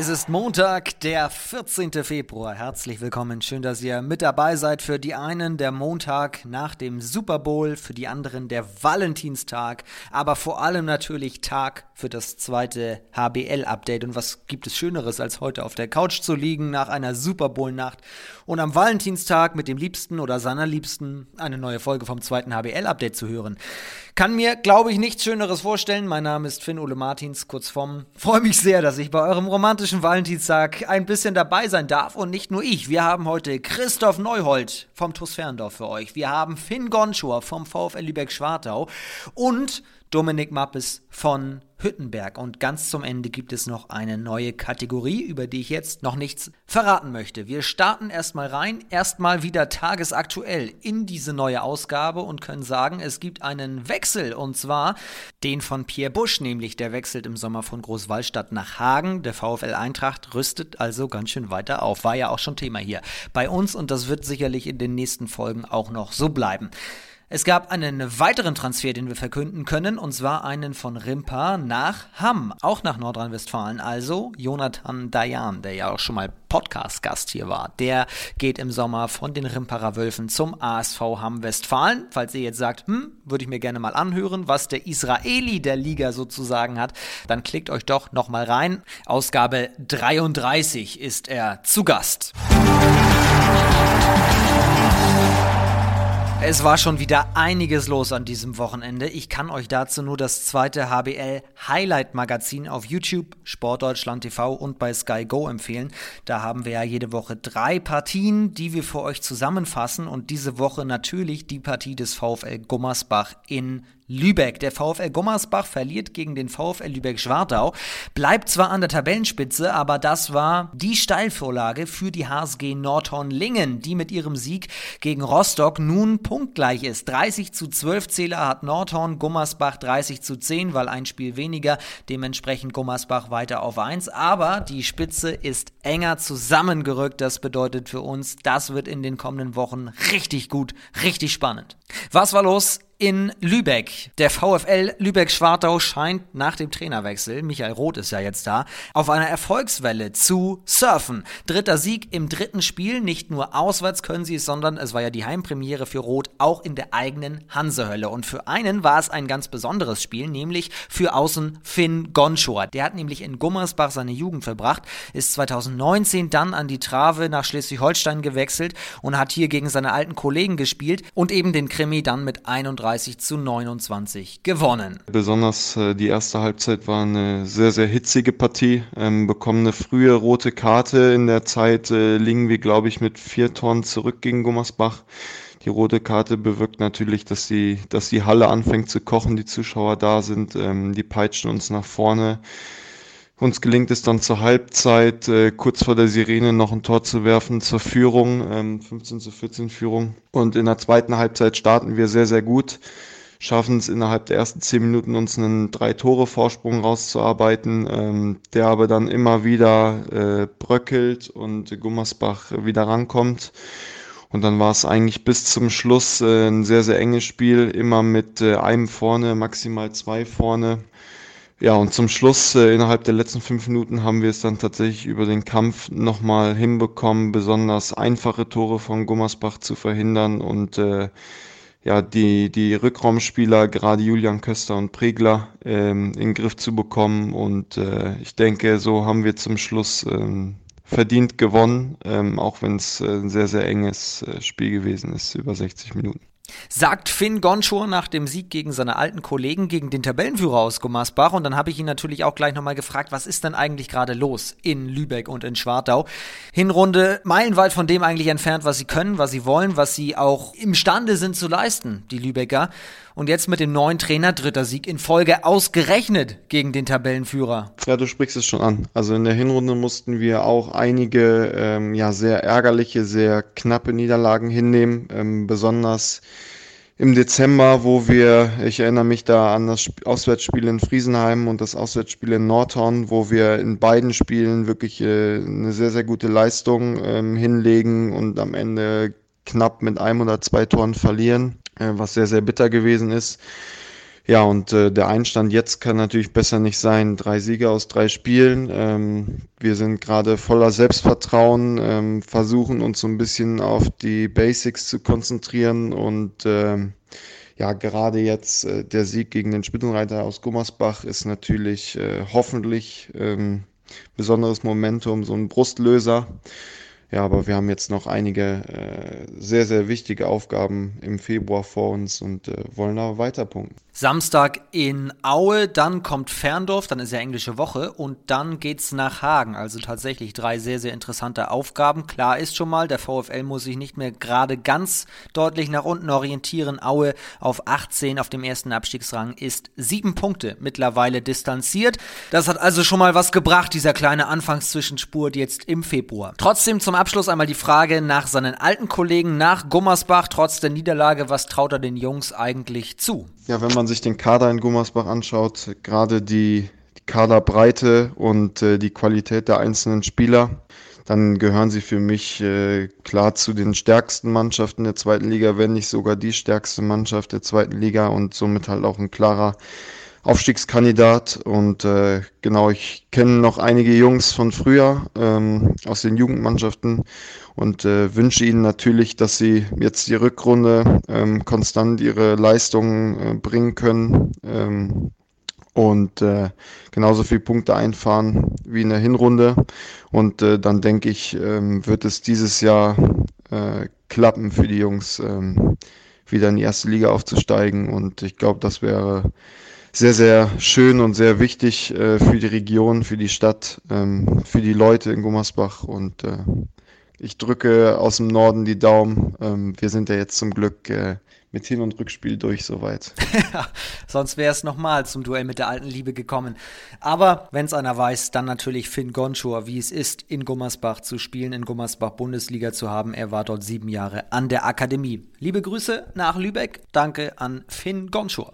Es ist Montag, der 14. Februar. Herzlich willkommen. Schön, dass ihr mit dabei seid. Für die einen der Montag nach dem Super Bowl, für die anderen der Valentinstag, aber vor allem natürlich Tag für das zweite HBL-Update. Und was gibt es Schöneres, als heute auf der Couch zu liegen nach einer Super Bowl-Nacht und am Valentinstag mit dem Liebsten oder seiner Liebsten eine neue Folge vom zweiten HBL-Update zu hören? Kann mir, glaube ich, nichts Schöneres vorstellen. Mein Name ist Finn Ole Martins, kurz vom. Freue mich sehr, dass ich bei eurem romantischen Valentinstag ein bisschen dabei sein darf. Und nicht nur ich. Wir haben heute Christoph Neuhold vom TuS Ferndorf für euch. Wir haben Finn Gonschor vom VfL Lübeck-Schwartau. Und Dominik Mappes von Hüttenberg. Und ganz zum Ende gibt es noch eine neue Kategorie, über die ich jetzt noch nichts verraten möchte. Wir starten erstmal rein, erstmal wieder tagesaktuell in diese neue Ausgabe und können sagen, es gibt einen Wechsel und zwar den von Pierre Busch, nämlich der wechselt im Sommer von Großwallstadt nach Hagen. Der VfL Eintracht rüstet also ganz schön weiter auf. War ja auch schon Thema hier bei uns und das wird sicherlich in den nächsten Folgen auch noch so bleiben. Es gab einen weiteren Transfer, den wir verkünden können, und zwar einen von Rimpa nach Hamm, auch nach Nordrhein-Westfalen. Also Jonathan Dayan, der ja auch schon mal Podcast-Gast hier war, der geht im Sommer von den Rimparer Wölfen zum ASV Hamm-Westfalen. Falls ihr jetzt sagt, hm, würde ich mir gerne mal anhören, was der Israeli der Liga sozusagen hat, dann klickt euch doch nochmal rein. Ausgabe 33 ist er zu Gast. Es war schon wieder einiges los an diesem Wochenende. Ich kann euch dazu nur das zweite HBL Highlight Magazin auf YouTube, Sportdeutschland TV und bei Sky Go empfehlen. Da haben wir ja jede Woche drei Partien, die wir für euch zusammenfassen und diese Woche natürlich die Partie des VfL Gummersbach in Lübeck. Der VfL Gummersbach verliert gegen den VfL Lübeck-Schwartau, bleibt zwar an der Tabellenspitze, aber das war die Steilvorlage für die HSG Nordhorn-Lingen, die mit ihrem Sieg gegen Rostock nun punktgleich ist. 30 zu 12 Zähler hat Nordhorn, Gummersbach 30 zu 10, weil ein Spiel weniger, dementsprechend Gummersbach weiter auf 1, aber die Spitze ist enger zusammengerückt. Das bedeutet für uns, das wird in den kommenden Wochen richtig gut, richtig spannend. Was war los in Lübeck. Der VfL Lübeck-Schwartau scheint nach dem Trainerwechsel, Michael Roth ist ja jetzt da, auf einer Erfolgswelle zu surfen. Dritter Sieg im dritten Spiel, nicht nur auswärts können sie es, sondern es war ja die Heimpremiere für Roth auch in der eigenen Hansehölle. Und für einen war es ein ganz besonderes Spiel, nämlich für Außen Finn Gonschor. Der hat nämlich in Gummersbach seine Jugend verbracht, ist 2019 dann an die Trave nach Schleswig-Holstein gewechselt und hat hier gegen seine alten Kollegen gespielt und eben den Krimi dann mit 31 35 zu 29 gewonnen. Besonders äh, die erste Halbzeit war eine sehr, sehr hitzige Partie. Ähm, bekommen eine frühe rote Karte. In der Zeit äh, liegen wir, glaube ich, mit vier Toren zurück gegen Gummersbach. Die rote Karte bewirkt natürlich, dass die, dass die Halle anfängt zu kochen, die Zuschauer da sind, ähm, die peitschen uns nach vorne. Uns gelingt es dann zur Halbzeit, äh, kurz vor der Sirene noch ein Tor zu werfen zur Führung, ähm, 15 zu 14 Führung. Und in der zweiten Halbzeit starten wir sehr, sehr gut, schaffen es innerhalb der ersten zehn Minuten uns einen Drei-Tore-Vorsprung rauszuarbeiten, ähm, der aber dann immer wieder äh, bröckelt und Gummersbach wieder rankommt. Und dann war es eigentlich bis zum Schluss äh, ein sehr, sehr enges Spiel, immer mit äh, einem vorne, maximal zwei vorne. Ja, und zum Schluss, äh, innerhalb der letzten fünf Minuten, haben wir es dann tatsächlich über den Kampf nochmal hinbekommen, besonders einfache Tore von Gummersbach zu verhindern und äh, ja, die, die Rückraumspieler, gerade Julian Köster und Pregler, ähm, in den Griff zu bekommen. Und äh, ich denke, so haben wir zum Schluss ähm, verdient gewonnen, ähm, auch wenn es äh, ein sehr, sehr enges äh, Spiel gewesen ist, über 60 Minuten. Sagt Finn Gonschor nach dem Sieg gegen seine alten Kollegen, gegen den Tabellenführer aus Gummersbach. Und dann habe ich ihn natürlich auch gleich nochmal gefragt, was ist denn eigentlich gerade los in Lübeck und in Schwartau? Hinrunde meilenweit von dem eigentlich entfernt, was sie können, was sie wollen, was sie auch imstande sind zu leisten, die Lübecker. Und jetzt mit dem neuen Trainer dritter Sieg in Folge ausgerechnet gegen den Tabellenführer. Ja, du sprichst es schon an. Also in der Hinrunde mussten wir auch einige ähm, ja sehr ärgerliche, sehr knappe Niederlagen hinnehmen. Ähm, besonders im Dezember, wo wir, ich erinnere mich da an das Auswärtsspiel in Friesenheim und das Auswärtsspiel in Nordhorn, wo wir in beiden Spielen wirklich äh, eine sehr, sehr gute Leistung ähm, hinlegen und am Ende knapp mit einem oder zwei Toren verlieren. Äh, was sehr, sehr bitter gewesen ist. Ja, und äh, der Einstand jetzt kann natürlich besser nicht sein. Drei Siege aus drei Spielen. Ähm, wir sind gerade voller Selbstvertrauen, ähm, versuchen uns so ein bisschen auf die Basics zu konzentrieren und ähm, ja, gerade jetzt äh, der Sieg gegen den Spitzenreiter aus Gummersbach ist natürlich äh, hoffentlich ähm, besonderes Momentum, so ein Brustlöser. Ja, aber wir haben jetzt noch einige äh, sehr, sehr wichtige Aufgaben im Februar vor uns und äh, wollen aber weiter. Samstag in Aue, dann kommt Ferndorf, dann ist ja englische Woche und dann geht's nach Hagen. Also tatsächlich drei sehr, sehr interessante Aufgaben. Klar ist schon mal, der VfL muss sich nicht mehr gerade ganz deutlich nach unten orientieren. Aue auf 18 auf dem ersten Abstiegsrang ist sieben Punkte mittlerweile distanziert. Das hat also schon mal was gebracht, dieser kleine Anfangszwischenspurt jetzt im Februar. Trotzdem zum Abschluss einmal die Frage nach seinen alten Kollegen, nach Gummersbach, trotz der Niederlage, was traut er den Jungs eigentlich zu? Ja, wenn man sich den Kader in Gummersbach anschaut, gerade die, Kaderbreite und äh, die Qualität der einzelnen Spieler, dann gehören sie für mich äh, klar zu den stärksten Mannschaften der zweiten Liga, wenn nicht sogar die stärkste Mannschaft der zweiten Liga und somit halt auch ein klarer Aufstiegskandidat. Und äh, genau, ich kenne noch einige Jungs von früher ähm, aus den Jugendmannschaften und äh, wünsche ihnen natürlich, dass sie jetzt die Rückrunde ähm, konstant ihre Leistungen äh, bringen können ähm, und äh, genauso viele Punkte einfahren wie in der Hinrunde. Und äh, dann denke ich, ähm, wird es dieses Jahr äh, klappen für die Jungs, ähm, wieder in die erste Liga aufzusteigen. Und ich glaube, das wäre sehr, sehr schön und sehr wichtig äh, für die Region, für die Stadt, ähm, für die Leute in Gummersbach und ich drücke aus dem Norden die Daumen. Ähm, wir sind ja jetzt zum Glück äh, mit Hin- und Rückspiel durch soweit. Sonst wäre es nochmal zum Duell mit der alten Liebe gekommen. Aber wenn es einer weiß, dann natürlich Finn Gonschor, wie es ist, in Gummersbach zu spielen, in Gummersbach Bundesliga zu haben. Er war dort sieben Jahre an der Akademie. Liebe Grüße nach Lübeck. Danke an Finn Gonschor.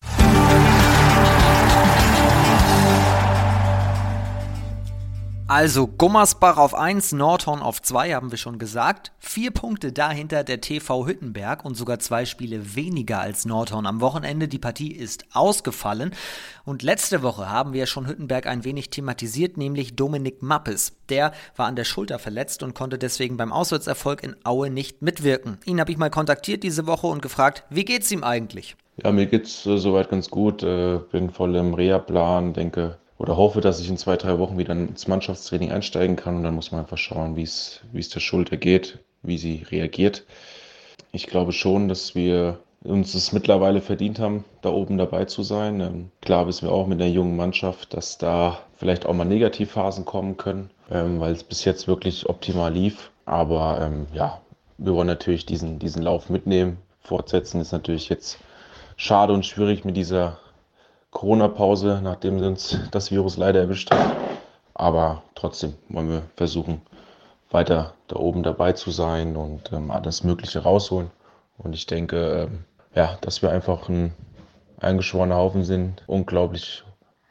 Also Gummersbach auf 1, Nordhorn auf 2, haben wir schon gesagt. Vier Punkte dahinter der TV Hüttenberg und sogar zwei Spiele weniger als Nordhorn am Wochenende. Die Partie ist ausgefallen. Und letzte Woche haben wir schon Hüttenberg ein wenig thematisiert, nämlich Dominik Mappes. Der war an der Schulter verletzt und konnte deswegen beim Auswärtserfolg in Aue nicht mitwirken. Ihn habe ich mal kontaktiert diese Woche und gefragt, wie geht's ihm eigentlich? Ja, mir geht's äh, soweit ganz gut. Äh, bin voll im Reha-Plan, denke, oder hoffe, dass ich in zwei, drei Wochen wieder ins Mannschaftstraining einsteigen kann. Und dann muss man einfach schauen, wie es, der Schulter geht, wie sie reagiert. Ich glaube schon, dass wir uns es mittlerweile verdient haben, da oben dabei zu sein. Ähm, klar wissen wir auch mit der jungen Mannschaft, dass da vielleicht auch mal Negativphasen kommen können, ähm, weil es bis jetzt wirklich optimal lief. Aber ähm, ja, wir wollen natürlich diesen, diesen Lauf mitnehmen. Fortsetzen ist natürlich jetzt schade und schwierig mit dieser Corona-Pause, nachdem uns das Virus leider erwischt hat. Aber trotzdem wollen wir versuchen, weiter da oben dabei zu sein und ähm, alles Mögliche rausholen. Und ich denke, ähm, ja, dass wir einfach ein eingeschworener Haufen sind, unglaublich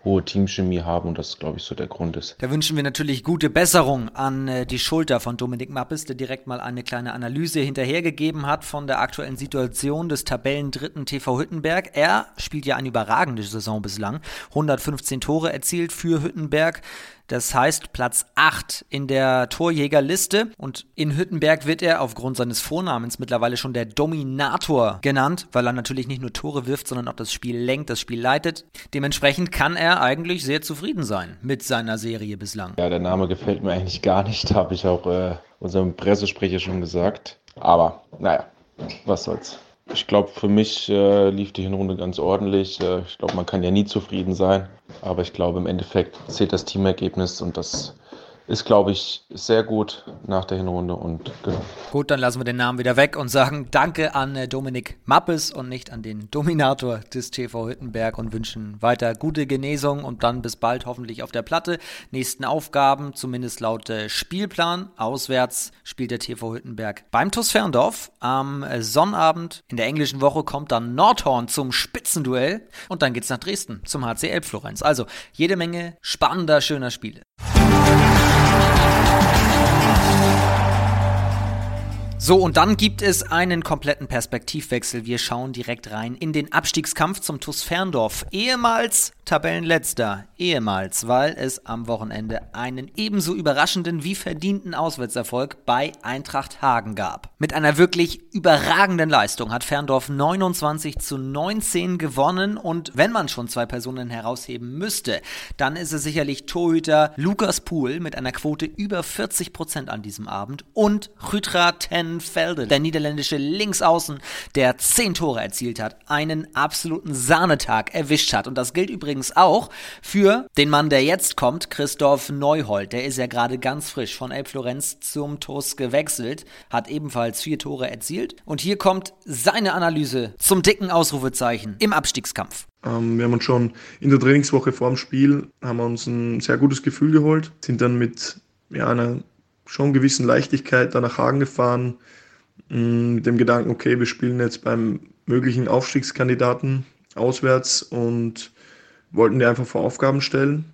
hohe Teamchemie haben und das, glaube ich, so der Grund ist. Da wünschen wir natürlich gute Besserung an äh, die Schulter von Dominik Mappes, der direkt mal eine kleine Analyse hinterhergegeben hat von der aktuellen Situation des Tabellendritten TV Hüttenberg. Er spielt ja eine überragende Saison bislang, 115 Tore erzielt für Hüttenberg. Das heißt Platz 8 in der Torjägerliste. Und in Hüttenberg wird er aufgrund seines Vornamens mittlerweile schon der Dominator genannt, weil er natürlich nicht nur Tore wirft, sondern auch das Spiel lenkt, das Spiel leitet. Dementsprechend kann er eigentlich sehr zufrieden sein mit seiner Serie bislang. Ja, der Name gefällt mir eigentlich gar nicht, habe ich auch äh, unserem Pressesprecher schon gesagt. Aber naja, was soll's. Ich glaube, für mich äh, lief die Hinrunde ganz ordentlich. Äh, ich glaube, man kann ja nie zufrieden sein. Aber ich glaube, im Endeffekt zählt das Teamergebnis und das ist, glaube ich, sehr gut nach der Hinrunde und genau. Gut, dann lassen wir den Namen wieder weg und sagen Danke an äh, Dominik Mappes und nicht an den Dominator des TV Hüttenberg und wünschen weiter gute Genesung und dann bis bald hoffentlich auf der Platte. Nächsten Aufgaben, zumindest laut äh, Spielplan. Auswärts spielt der TV Hüttenberg beim TuS Ferndorf. Am äh, Sonnabend in der englischen Woche kommt dann Nordhorn zum Spitzenduell und dann geht's nach Dresden zum HC Elbflorenz. Also jede Menge spannender, schöner Spiele. So, und dann gibt es einen kompletten Perspektivwechsel. Wir schauen direkt rein in den Abstiegskampf zum TuS Ferndorf. Ehemals Tabellenletzter. Ehemals, weil es am Wochenende einen ebenso überraschenden wie verdienten Auswärtserfolg bei Eintracht Hagen gab. Mit einer wirklich überragenden Leistung hat Ferndorf 29 zu 19 gewonnen und wenn man schon zwei Personen herausheben müsste, dann ist es sicherlich Torhüter Lukas Pohl mit einer Quote über 40 Prozent an diesem Abend und Rütra Ten Velde, der niederländische Linksaußen, der zehn Tore erzielt hat, einen absoluten Sahnetag erwischt hat. Und das gilt übrigens auch für den Mann, der jetzt kommt, Christoph Neuhold. Der ist ja gerade ganz frisch von Elb Florenz zum TUS gewechselt, hat ebenfalls vier Tore erzielt. Und hier kommt seine Analyse zum dicken Ausrufezeichen im Abstiegskampf. Ähm, wir haben uns schon in der Trainingswoche vor dem Spiel haben wir uns ein sehr gutes Gefühl geholt, sind dann mit ja, einer schon gewissen Leichtigkeit da nach Hagen gefahren, mm, mit dem Gedanken, okay, wir spielen jetzt beim möglichen Aufstiegskandidaten auswärts und wollten die einfach vor Aufgaben stellen.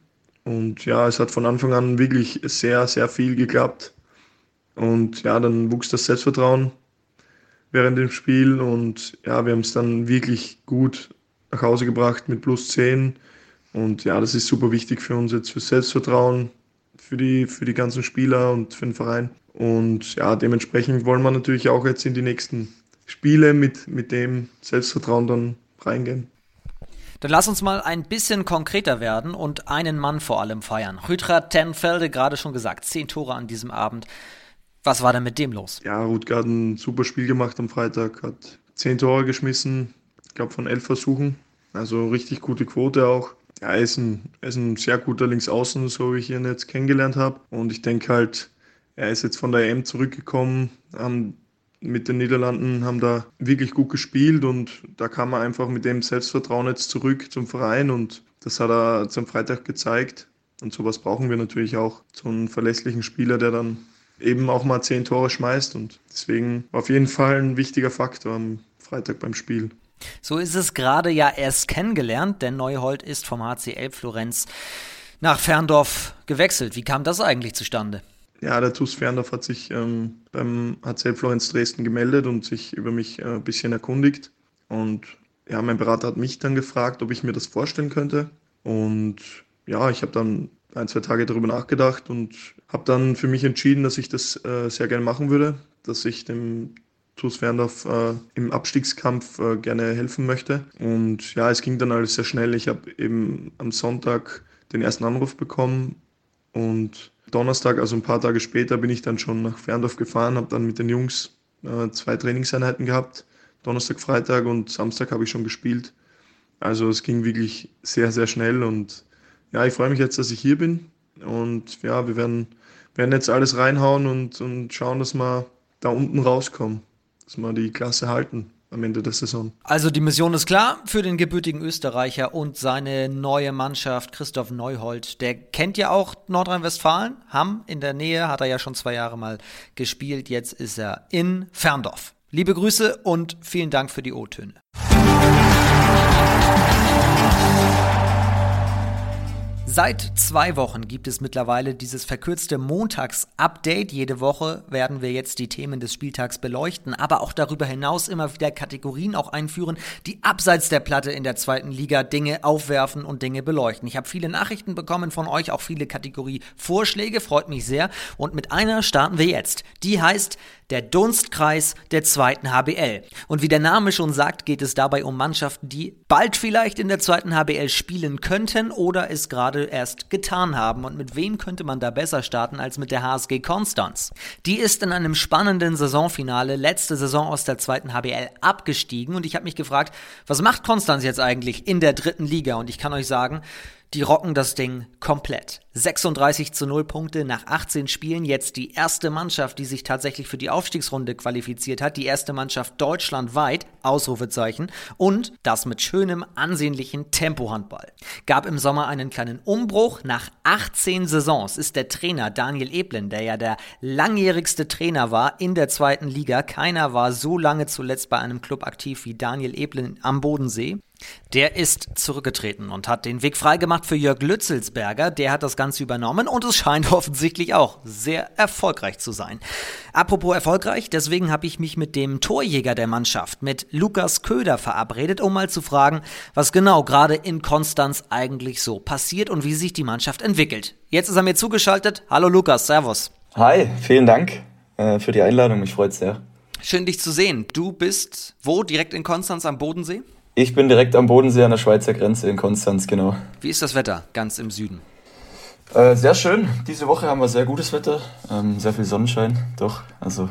Und ja, es hat von Anfang an wirklich sehr, sehr viel geklappt. Und ja, dann wuchs das Selbstvertrauen während dem Spiel und ja, wir haben es dann wirklich gut nach Hause gebracht mit plus 10. Und ja, das ist super wichtig für uns jetzt für Selbstvertrauen, für die, für die ganzen Spieler und für den Verein. Und ja, dementsprechend wollen wir natürlich auch jetzt in die nächsten Spiele mit, mit dem Selbstvertrauen dann reingehen. Dann lass uns mal ein bisschen konkreter werden und einen Mann vor allem feiern. Rüdger Tenfelde, gerade schon gesagt, zehn Tore an diesem Abend. Was war denn mit dem los? Ja, Rutger hat ein super Spiel gemacht am Freitag, hat zehn Tore geschmissen, ich glaube von elf Versuchen. Also richtig gute Quote auch ja, er ist ein, er ist ein sehr guter Linksaußen, so wie ich ihn jetzt kennengelernt habe. Und ich denke halt, er ist jetzt von der EM zurückgekommen, haben mit den Niederlanden, haben da wirklich gut gespielt und da kam er einfach mit dem Selbstvertrauen jetzt zurück zum Verein und das hat er zum Freitag gezeigt. Und sowas brauchen wir natürlich auch. So einen verlässlichen Spieler, der dann eben auch mal zehn Tore schmeißt. Und deswegen auf jeden Fall ein wichtiger Faktor am Freitag beim Spiel. So ist es gerade ja erst kennengelernt, denn Neuhold ist vom HCL Florenz nach Ferndorf gewechselt. Wie kam das eigentlich zustande? Ja, der TuS Ferndorf hat sich ähm, beim HCL Florenz Dresden gemeldet und sich über mich äh, ein bisschen erkundigt. Und ja, mein Berater hat mich dann gefragt, ob ich mir das vorstellen könnte. Und ja, ich habe dann ein, zwei Tage darüber nachgedacht und habe dann für mich entschieden, dass ich das äh, sehr gerne machen würde, dass ich dem TuS Ferndorf äh, im Abstiegskampf äh, gerne helfen möchte. Und ja, es ging dann alles sehr schnell. Ich habe eben am Sonntag den ersten Anruf bekommen und Donnerstag, also ein paar Tage später, bin ich dann schon nach Ferndorf gefahren, habe dann mit den Jungs äh, zwei Trainingseinheiten gehabt. Donnerstag, Freitag und Samstag habe ich schon gespielt. Also es ging wirklich sehr, sehr schnell und ja, ich freue mich jetzt, dass ich hier bin und ja, wir werden, werden jetzt alles reinhauen und, und schauen, dass wir da unten rauskommen dass wir die Klasse halten am Ende der Saison. Also die Mission ist klar für den gebürtigen Österreicher und seine neue Mannschaft, Christoph Neuhold. Der kennt ja auch Nordrhein-Westfalen, Hamm in der Nähe, hat er ja schon zwei Jahre mal gespielt. Jetzt ist er in Ferndorf. Liebe Grüße und vielen Dank für die O-Töne. Seit zwei Wochen gibt es mittlerweile dieses verkürzte Montags-Update. Jede Woche werden wir jetzt die Themen des Spieltags beleuchten, aber auch darüber hinaus immer wieder Kategorien auch einführen, die abseits der Platte in der zweiten Liga Dinge aufwerfen und Dinge beleuchten. Ich habe viele Nachrichten bekommen von euch, auch viele Kategorie-Vorschläge, freut mich sehr. Und mit einer starten wir jetzt. Die heißt der Dunstkreis der zweiten HBL. Und wie der Name schon sagt, geht es dabei um Mannschaften, die bald vielleicht in der zweiten HBL spielen könnten oder es gerade erst getan haben. Und mit wem könnte man da besser starten als mit der HSG Konstanz? Die ist in einem spannenden Saisonfinale letzte Saison aus der zweiten HBL abgestiegen und ich habe mich gefragt, was macht Konstanz jetzt eigentlich in der dritten Liga? Und ich kann euch sagen, die rocken das Ding komplett. 36 zu 0 Punkte nach 18 Spielen. Jetzt die erste Mannschaft, die sich tatsächlich für die Aufstiegsrunde qualifiziert hat. Die erste Mannschaft deutschlandweit. Ausrufezeichen. Und das mit schönem, ansehnlichen Tempohandball. Gab im Sommer einen kleinen Umbruch. Nach 18 Saisons ist der Trainer Daniel Eblen, der ja der langjährigste Trainer war in der zweiten Liga. Keiner war so lange zuletzt bei einem Club aktiv wie Daniel Eblen am Bodensee Der ist zurückgetreten und hat den Weg freigemacht für Jörg Lützelsberger. Der hat das Ganze übernommen und es scheint offensichtlich auch sehr erfolgreich zu sein. Apropos erfolgreich, deswegen habe ich mich mit dem Torjäger der Mannschaft, mit Lukas Köder, verabredet, um mal zu fragen, was genau gerade in Konstanz eigentlich so passiert und wie sich die Mannschaft entwickelt. Jetzt ist er mir zugeschaltet. Hallo Lukas, Servus. Hi, vielen Dank äh, für die Einladung. Mich freut sehr. Schön dich zu sehen. Du bist wo? Direkt in Konstanz am Bodensee? Ich bin direkt am Bodensee an der Schweizer Grenze in Konstanz, genau. Wie ist das Wetter ganz im Süden? Äh, sehr schön. Diese Woche haben wir sehr gutes Wetter, ähm, sehr viel Sonnenschein, doch. Also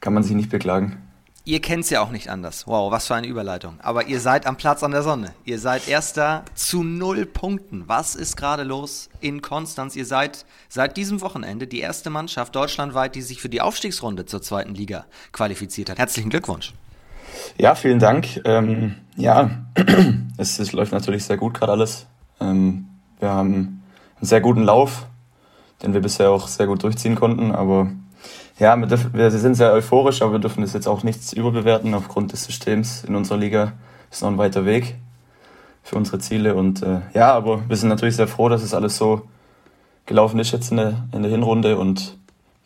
kann man sich nicht beklagen. Ihr kennt es ja auch nicht anders. Wow, was für eine Überleitung. Aber ihr seid am Platz an der Sonne. Ihr seid Erster zu null Punkten. Was ist gerade los in Konstanz? Ihr seid seit diesem Wochenende die erste Mannschaft deutschlandweit, die sich für die Aufstiegsrunde zur zweiten Liga qualifiziert hat. Herzlichen Glückwunsch. Ja, vielen Dank. Ähm, ja, es, es, läuft natürlich sehr gut gerade alles. Ähm, wir haben einen sehr guten Lauf, den wir bisher auch sehr gut durchziehen konnten. Aber ja, wir, dürfen, wir sind sehr euphorisch, aber wir dürfen das jetzt auch nichts überbewerten aufgrund des Systems in unserer Liga. Ist noch ein weiter Weg für unsere Ziele. Und äh, ja, aber wir sind natürlich sehr froh, dass es alles so gelaufen ist jetzt in der, in der Hinrunde und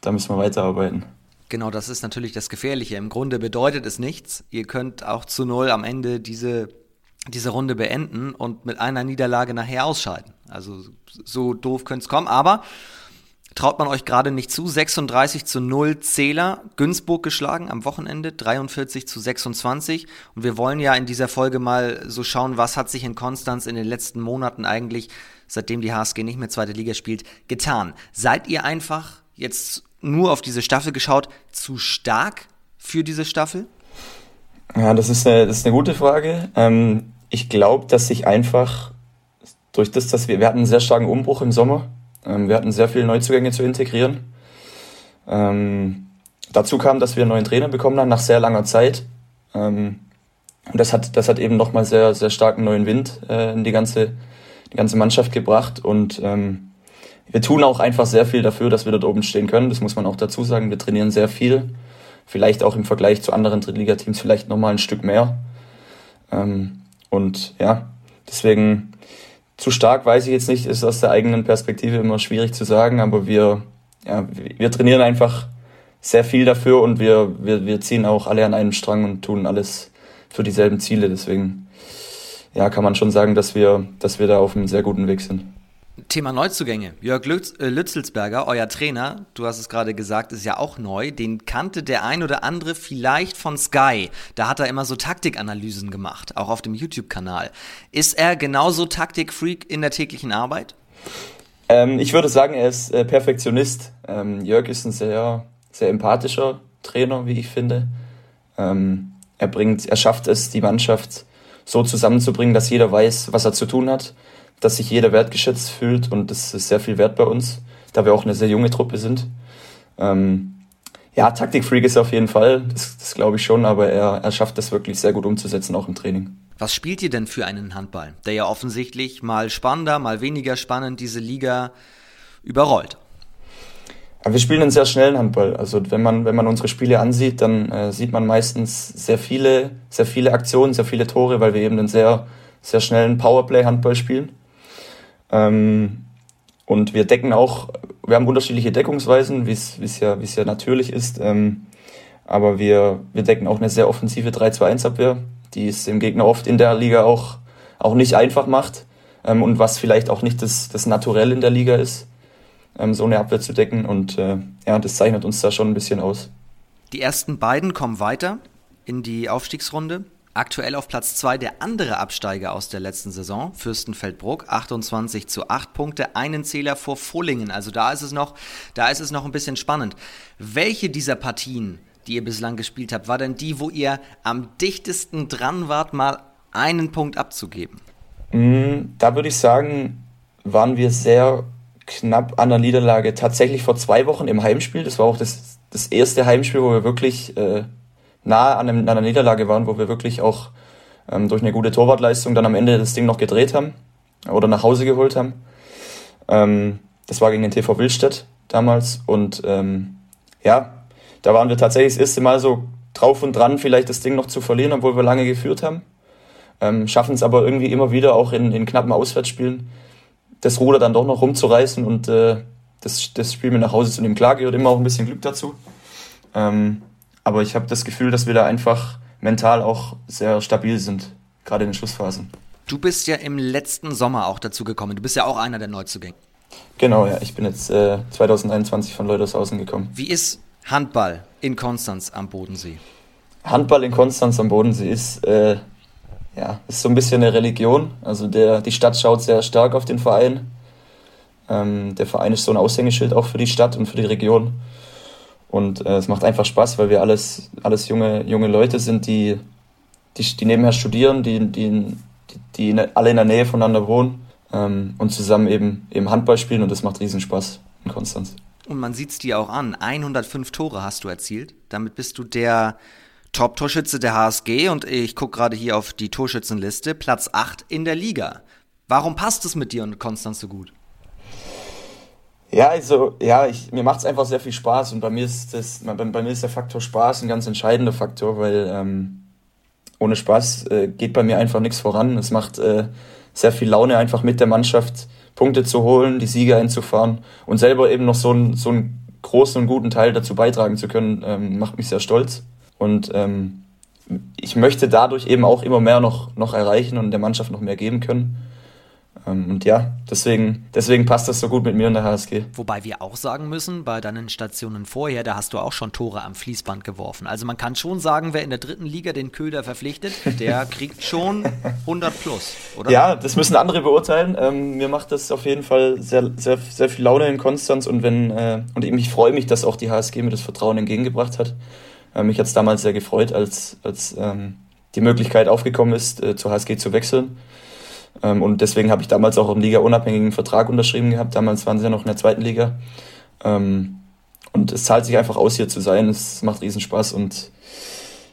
da müssen wir weiterarbeiten. Genau, das ist natürlich das Gefährliche. Im Grunde bedeutet es nichts. Ihr könnt auch zu null am Ende diese, diese Runde beenden und mit einer Niederlage nachher ausscheiden. Also so doof könnte es kommen, aber traut man euch gerade nicht zu. 36 zu 0 Zähler, Günzburg geschlagen am Wochenende, 43 zu 26. Und wir wollen ja in dieser Folge mal so schauen, was hat sich in Konstanz in den letzten Monaten eigentlich, seitdem die HSG nicht mehr zweite Liga spielt, getan. Seid ihr einfach jetzt nur auf diese Staffel geschaut, zu stark für diese Staffel? Ja, das ist eine, das ist eine gute Frage. Ähm, ich glaube, dass sich einfach durch das, dass wir, wir hatten einen sehr starken Umbruch im Sommer. Ähm, wir hatten sehr viele Neuzugänge zu integrieren. Ähm, dazu kam, dass wir einen neuen Trainer bekommen haben nach sehr langer Zeit. Ähm, und das hat, das hat eben nochmal sehr, sehr starken neuen Wind äh, in die ganze, die ganze Mannschaft gebracht. Und ähm, wir tun auch einfach sehr viel dafür, dass wir dort oben stehen können. Das muss man auch dazu sagen. Wir trainieren sehr viel. Vielleicht auch im Vergleich zu anderen Drittligateams vielleicht nochmal ein Stück mehr. Ähm, und ja, deswegen zu stark weiß ich jetzt nicht, ist aus der eigenen Perspektive immer schwierig zu sagen, aber wir, ja, wir trainieren einfach sehr viel dafür und wir, wir, wir ziehen auch alle an einem Strang und tun alles für dieselben Ziele. Deswegen ja, kann man schon sagen, dass wir, dass wir da auf einem sehr guten Weg sind. Thema Neuzugänge. Jörg Lütz, äh, Lützelsberger, euer Trainer, du hast es gerade gesagt, ist ja auch neu. Den kannte der ein oder andere vielleicht von Sky. Da hat er immer so Taktikanalysen gemacht, auch auf dem YouTube-Kanal. Ist er genauso Taktikfreak in der täglichen Arbeit? Ähm, ich würde sagen, er ist äh, Perfektionist. Ähm, Jörg ist ein sehr, sehr empathischer Trainer, wie ich finde. Ähm, er bringt, er schafft es, die Mannschaft so zusammenzubringen, dass jeder weiß, was er zu tun hat dass sich jeder wertgeschätzt fühlt und das ist sehr viel wert bei uns, da wir auch eine sehr junge Truppe sind. Ähm, ja, Taktikfreak ist er auf jeden Fall, das, das glaube ich schon, aber er, er schafft das wirklich sehr gut umzusetzen, auch im Training. Was spielt ihr denn für einen Handball, der ja offensichtlich mal spannender, mal weniger spannend diese Liga überrollt? Ja, wir spielen einen sehr schnellen Handball. Also wenn man, wenn man unsere Spiele ansieht, dann äh, sieht man meistens sehr viele, sehr viele Aktionen, sehr viele Tore, weil wir eben einen sehr, sehr schnellen Powerplay-Handball spielen. Ähm, und wir decken auch, wir haben unterschiedliche Deckungsweisen, wie es ja, ja natürlich ist. Ähm, aber wir, wir decken auch eine sehr offensive 3-2-1-Abwehr, die es dem Gegner oft in der Liga auch, auch nicht einfach macht. Ähm, und was vielleicht auch nicht das, das Naturell in der Liga ist, ähm, so eine Abwehr zu decken. Und äh, ja, das zeichnet uns da schon ein bisschen aus. Die ersten beiden kommen weiter in die Aufstiegsrunde. Aktuell auf Platz 2 der andere Absteiger aus der letzten Saison, Fürstenfeldbruck, 28 zu 8 Punkte, einen Zähler vor Vollingen. Also da ist es noch, da ist es noch ein bisschen spannend. Welche dieser Partien, die ihr bislang gespielt habt, war denn die, wo ihr am dichtesten dran wart, mal einen Punkt abzugeben? Mm, da würde ich sagen, waren wir sehr knapp an der Niederlage. Tatsächlich vor zwei Wochen im Heimspiel. Das war auch das, das erste Heimspiel, wo wir wirklich äh, nahe an, einem, an einer Niederlage waren, wo wir wirklich auch ähm, durch eine gute Torwartleistung dann am Ende das Ding noch gedreht haben oder nach Hause geholt haben. Ähm, das war gegen den TV Willstedt damals und ähm, ja, da waren wir tatsächlich das erste Mal so drauf und dran, vielleicht das Ding noch zu verlieren, obwohl wir lange geführt haben. ähm, schaffen es aber irgendwie immer wieder auch in, in knappen Auswärtsspielen, das Ruder dann doch noch rumzureißen und äh, das, das Spiel mit nach Hause zu nehmen. Klar gehört immer auch ein bisschen Glück dazu. Ähm, aber ich habe das Gefühl, dass wir da einfach mental auch sehr stabil sind, gerade in den Schlussphasen. Du bist ja im letzten Sommer auch dazu gekommen. Du bist ja auch einer der Neuzugänge. Genau, ja. Ich bin jetzt äh, 2021 von Leutershausen gekommen. Wie ist Handball in Konstanz am Bodensee? Handball in Konstanz am Bodensee ist, äh, ja, ist so ein bisschen eine Religion. Also der, die Stadt schaut sehr stark auf den Verein. Ähm, der Verein ist so ein Aushängeschild auch für die Stadt und für die Region. Und äh, es macht einfach Spaß, weil wir alles, alles junge, junge Leute sind, die, die, die nebenher studieren, die, die, die, die alle in der Nähe voneinander wohnen ähm, und zusammen eben, eben Handball spielen und das macht riesen Spaß in Konstanz. Und man sieht es dir auch an. 105 Tore hast du erzielt. Damit bist du der Top-Torschütze der HSG und ich gucke gerade hier auf die Torschützenliste, Platz 8 in der Liga. Warum passt es mit dir und Konstanz so gut? Ja, also, ja, ich, mir macht es einfach sehr viel Spaß und bei mir ist das, bei, bei, mir ist der Faktor Spaß ein ganz entscheidender Faktor, weil ähm, ohne Spaß äh, geht bei mir einfach nichts voran. Es macht äh, sehr viel Laune, einfach mit der Mannschaft Punkte zu holen, die Sieger einzufahren und selber eben noch so, ein, so einen großen und guten Teil dazu beitragen zu können, ähm, macht mich sehr stolz. Und ähm, ich möchte dadurch eben auch immer mehr noch, noch erreichen und der Mannschaft noch mehr geben können. Ähm, und ja, deswegen, deswegen passt das so gut mit mir in der HSG. Wobei wir auch sagen müssen, bei deinen Stationen vorher, da hast du auch schon Tore am Fließband geworfen. Also man kann schon sagen, wer in der dritten Liga den Köder verpflichtet, der kriegt schon 100 plus, oder? Ja, das müssen andere beurteilen. Ähm, mir macht das auf jeden Fall sehr, sehr, sehr viel Laune in Konstanz und wenn, äh, und ich freue mich, dass auch die HSG mir das Vertrauen entgegengebracht hat. Äh, mich hat es damals sehr gefreut, als, als ähm, die Möglichkeit aufgekommen ist, äh, zur HSG zu wechseln. Ähm, und deswegen habe ich damals auch einen Liga-unabhängigen Vertrag unterschrieben gehabt. Damals waren sie ja noch in der zweiten Liga. Ähm, und es zahlt sich einfach aus, hier zu sein. Es macht riesen Spaß und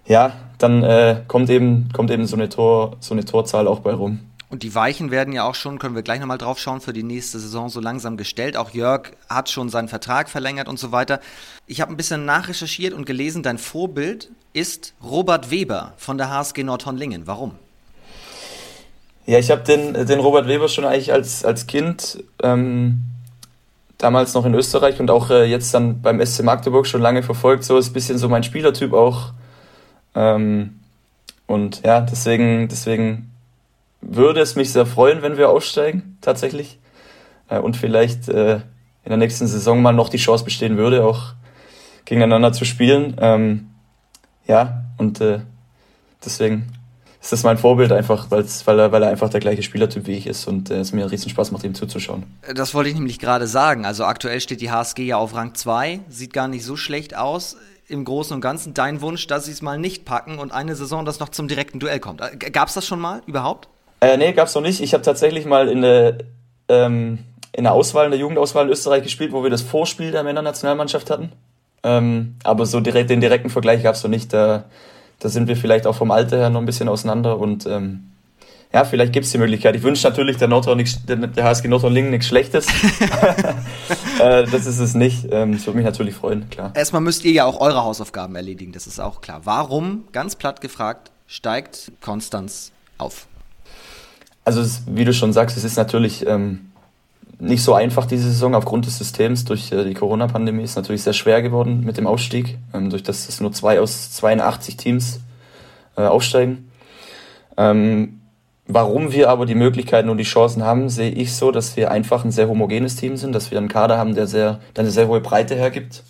ja, dann äh, kommt eben, kommt eben so eine Tor, so eine Torzahl auch bei rum. Und die Weichen werden ja auch schon, können wir gleich nochmal drauf schauen, für die nächste Saison so langsam gestellt. Auch Jörg hat schon seinen Vertrag verlängert und so weiter. Ich habe ein bisschen nachrecherchiert und gelesen, dein Vorbild ist Robert Weber von der HSG Nordhornlingen. Warum? Ja, ich habe den, den Robert Weber schon eigentlich als, als Kind, ähm, damals noch in Österreich und auch äh, jetzt dann beim SC Magdeburg schon lange verfolgt. So ist ein bisschen so mein Spielertyp auch. Ähm, und ja, deswegen, deswegen würde es mich sehr freuen, wenn wir aufsteigen, tatsächlich. Äh, und vielleicht äh, in der nächsten Saison mal noch die Chance bestehen würde, auch gegeneinander zu spielen. Ähm, ja, und äh, deswegen ist das mein Vorbild einfach, weil, er, weil er einfach der gleiche Spielertyp wie ich ist und äh, es mir riesen Spaß macht, ihm zuzuschauen. Das wollte ich nämlich gerade sagen. Also aktuell steht die HSG ja auf Rang 2, sieht gar nicht so schlecht aus. Im Großen und Ganzen dein Wunsch, dass sie es mal nicht packen und eine Saison das noch zum direkten Duell kommt. Äh, Gab es das schon mal überhaupt? Äh, nee, gab's noch nicht. Ich habe tatsächlich mal in der, ähm, in der Auswahl, in der Jugendauswahl in Österreich gespielt, wo wir das Vorspiel der Männernationalmannschaft hatten. Ähm, aber so direkt den direkten Vergleich gab's noch nicht. Da da sind wir vielleicht auch vom Alter her noch ein bisschen auseinander und ähm, ja, vielleicht gibt es die Möglichkeit. Ich wünsche natürlich der, Nordhorn nix, der, der HSG Nordhorn-Lingen nichts Schlechtes. äh, das ist es nicht. Ähm, das würde mich natürlich freuen, klar. Erstmal müsst ihr ja auch eure Hausaufgaben erledigen, das ist auch klar. Warum, ganz platt gefragt, steigt Konstanz auf? Also, es, wie du schon sagst, es ist natürlich ähm, nicht so einfach diese Saison aufgrund des Systems. Durch äh, die Corona-Pandemie ist natürlich sehr schwer geworden mit dem Ausstieg, ähm, durch das es nur zwei aus 82 Teams äh, aufsteigen. Ähm, warum wir aber die Möglichkeiten und die Chancen haben, sehe ich so, dass wir einfach ein sehr homogenes Team sind, dass wir einen Kader haben, der, sehr, der eine sehr hohe Breite hergibt,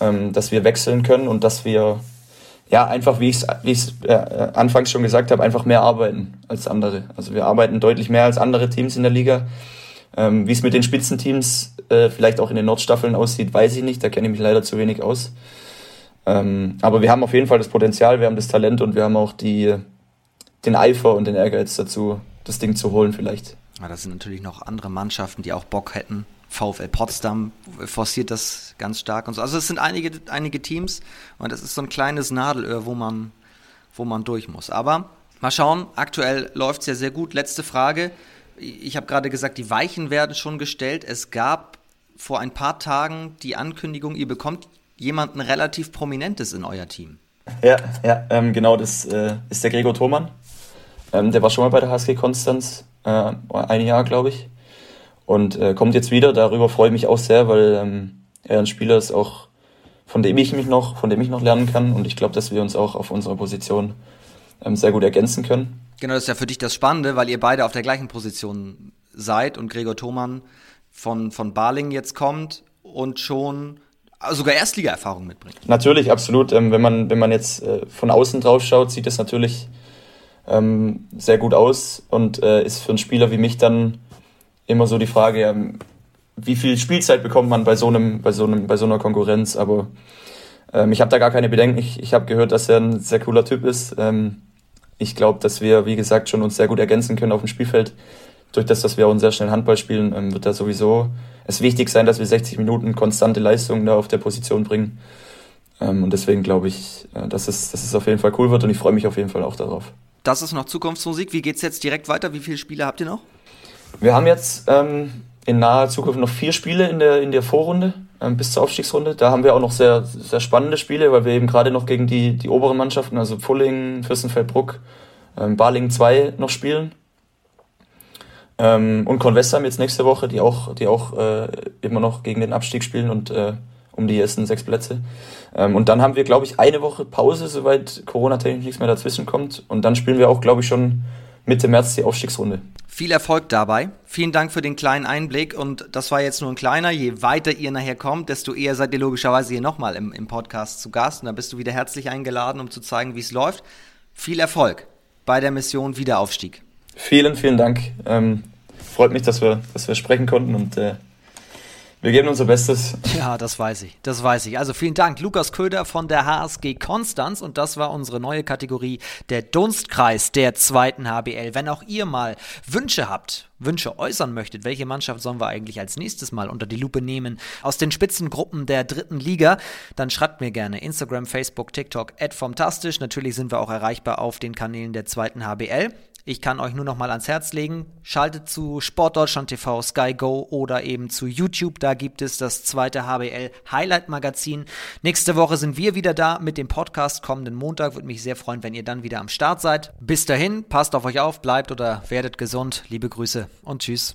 ähm, dass wir wechseln können und dass wir ja, einfach, wie ich es wie ich's, äh, anfangs schon gesagt habe, einfach mehr arbeiten als andere. Also wir arbeiten deutlich mehr als andere Teams in der Liga. Ähm, Wie es mit den Spitzenteams äh, vielleicht auch in den Nordstaffeln aussieht, weiß ich nicht. Da kenne ich mich leider zu wenig aus. Ähm, aber wir haben auf jeden Fall das Potenzial, wir haben das Talent und wir haben auch die, den Eifer und den Ehrgeiz dazu, das Ding zu holen vielleicht. Ja, das sind natürlich noch andere Mannschaften, die auch Bock hätten. VfL Potsdam forciert das ganz stark und so. Also es sind einige, einige Teams und das ist so ein kleines Nadelöhr, wo man, wo man durch muss. Aber mal schauen, aktuell läuft es ja sehr gut. Letzte Frage ich habe gerade gesagt, die Weichen werden schon gestellt. Es gab vor ein paar Tagen die Ankündigung, ihr bekommt jemanden relativ Prominentes in euer Team. Ja, ja, ähm, genau, das äh, ist der Gregor Thomann. Ähm, der war schon mal bei der HSG Konstanz, äh, ein Jahr, glaube ich. Und äh, kommt jetzt wieder. Darüber freue ich mich auch sehr, weil ähm, er ein Spieler ist auch, von dem ich mich noch, von dem ich noch lernen kann. Und ich glaube, dass wir uns auch auf unserer Position ähm, sehr gut ergänzen können. Genau, das ist ja für dich das Spannende, weil ihr beide auf der gleichen Position seid und Gregor Thomann von, von Barling jetzt kommt und schon sogar Erstliga-Erfahrung mitbringt. Natürlich, absolut. Ähm, wenn, man, wenn man jetzt äh, von außen drauf schaut, sieht es natürlich ähm, sehr gut aus und äh, ist für einen Spieler wie mich dann immer so die Frage, ähm, wie viel Spielzeit bekommt man bei so einem, bei so einem, bei so einer Konkurrenz. Aber ich habe da gar keine Bedenken. Ich, ich habe gehört, dass er ein sehr cooler Typ ist. Ähm, ich glaube, dass wir, wie gesagt, schon uns sehr gut ergänzen können auf dem Spielfeld. Durch das, dass wir auch sehr schnell Handball spielen, ähm, wird da sowieso es wichtig sein, dass wir 60 Minuten konstante Leistungen da auf der Position bringen. Ähm, und deswegen glaube ich, äh, dass, es, dass es auf jeden Fall cool wird und ich freue mich auf jeden Fall auch darauf. Das ist noch Zukunftsmusik. Wie geht es jetzt direkt weiter? Wie viele Spiele habt ihr noch? Wir haben jetzt ähm, in naher Zukunft noch vier Spiele in der, in der Vorrunde bis zur Aufstiegsrunde. Da haben wir auch noch sehr, sehr spannende Spiele, weil wir eben gerade noch gegen die, die oberen Mannschaften, also Pfullingen, Fürstenfeldbruck, ähm, Balingen 2 noch spielen. Ähm, und Convestam jetzt nächste Woche, die auch, die auch äh, immer noch gegen den Abstieg spielen und äh, um die ersten sechs Plätze. Ähm, und dann haben wir, glaube ich, eine Woche Pause, soweit Corona-technisch nichts mehr dazwischen kommt. Und dann spielen wir auch, glaube ich, schon Mitte März die Aufstiegsrunde. Viel Erfolg dabei. Vielen Dank für den kleinen Einblick. Und das war jetzt nur ein kleiner. Je weiter ihr nachher kommt, desto eher seid ihr logischerweise hier nochmal im, im Podcast zu Gast. Und da bist du wieder herzlich eingeladen, um zu zeigen, wie es läuft. Viel Erfolg bei der Mission Wiederaufstieg. Vielen, vielen Dank. Ähm, freut mich, dass wir, dass wir sprechen konnten und äh, wir geben unser Bestes. Ja, das weiß ich. Das weiß ich. Also vielen Dank, Lukas Köder von der HSG Konstanz. Und das war unsere neue Kategorie, der Dunstkreis der zweiten HBL. Wenn auch ihr mal Wünsche habt, Wünsche äußern möchtet, welche Mannschaft sollen wir eigentlich als nächstes Mal unter die Lupe nehmen aus den Spitzengruppen der dritten Liga, dann schreibt mir gerne Instagram, Facebook, TikTok, @fantastisch. Natürlich sind wir auch erreichbar auf den Kanälen der zweiten HBL. Ich kann euch nur noch mal ans Herz legen, schaltet zu Sportdeutschland TV, Sky Go oder eben zu YouTube. Da gibt es das zweite HBL Highlight Magazin. Nächste Woche sind wir wieder da mit dem Podcast. Kommenden Montag würde mich sehr freuen, wenn ihr dann wieder am Start seid. Bis dahin, passt auf euch auf, bleibt oder werdet gesund. Liebe Grüße und tschüss.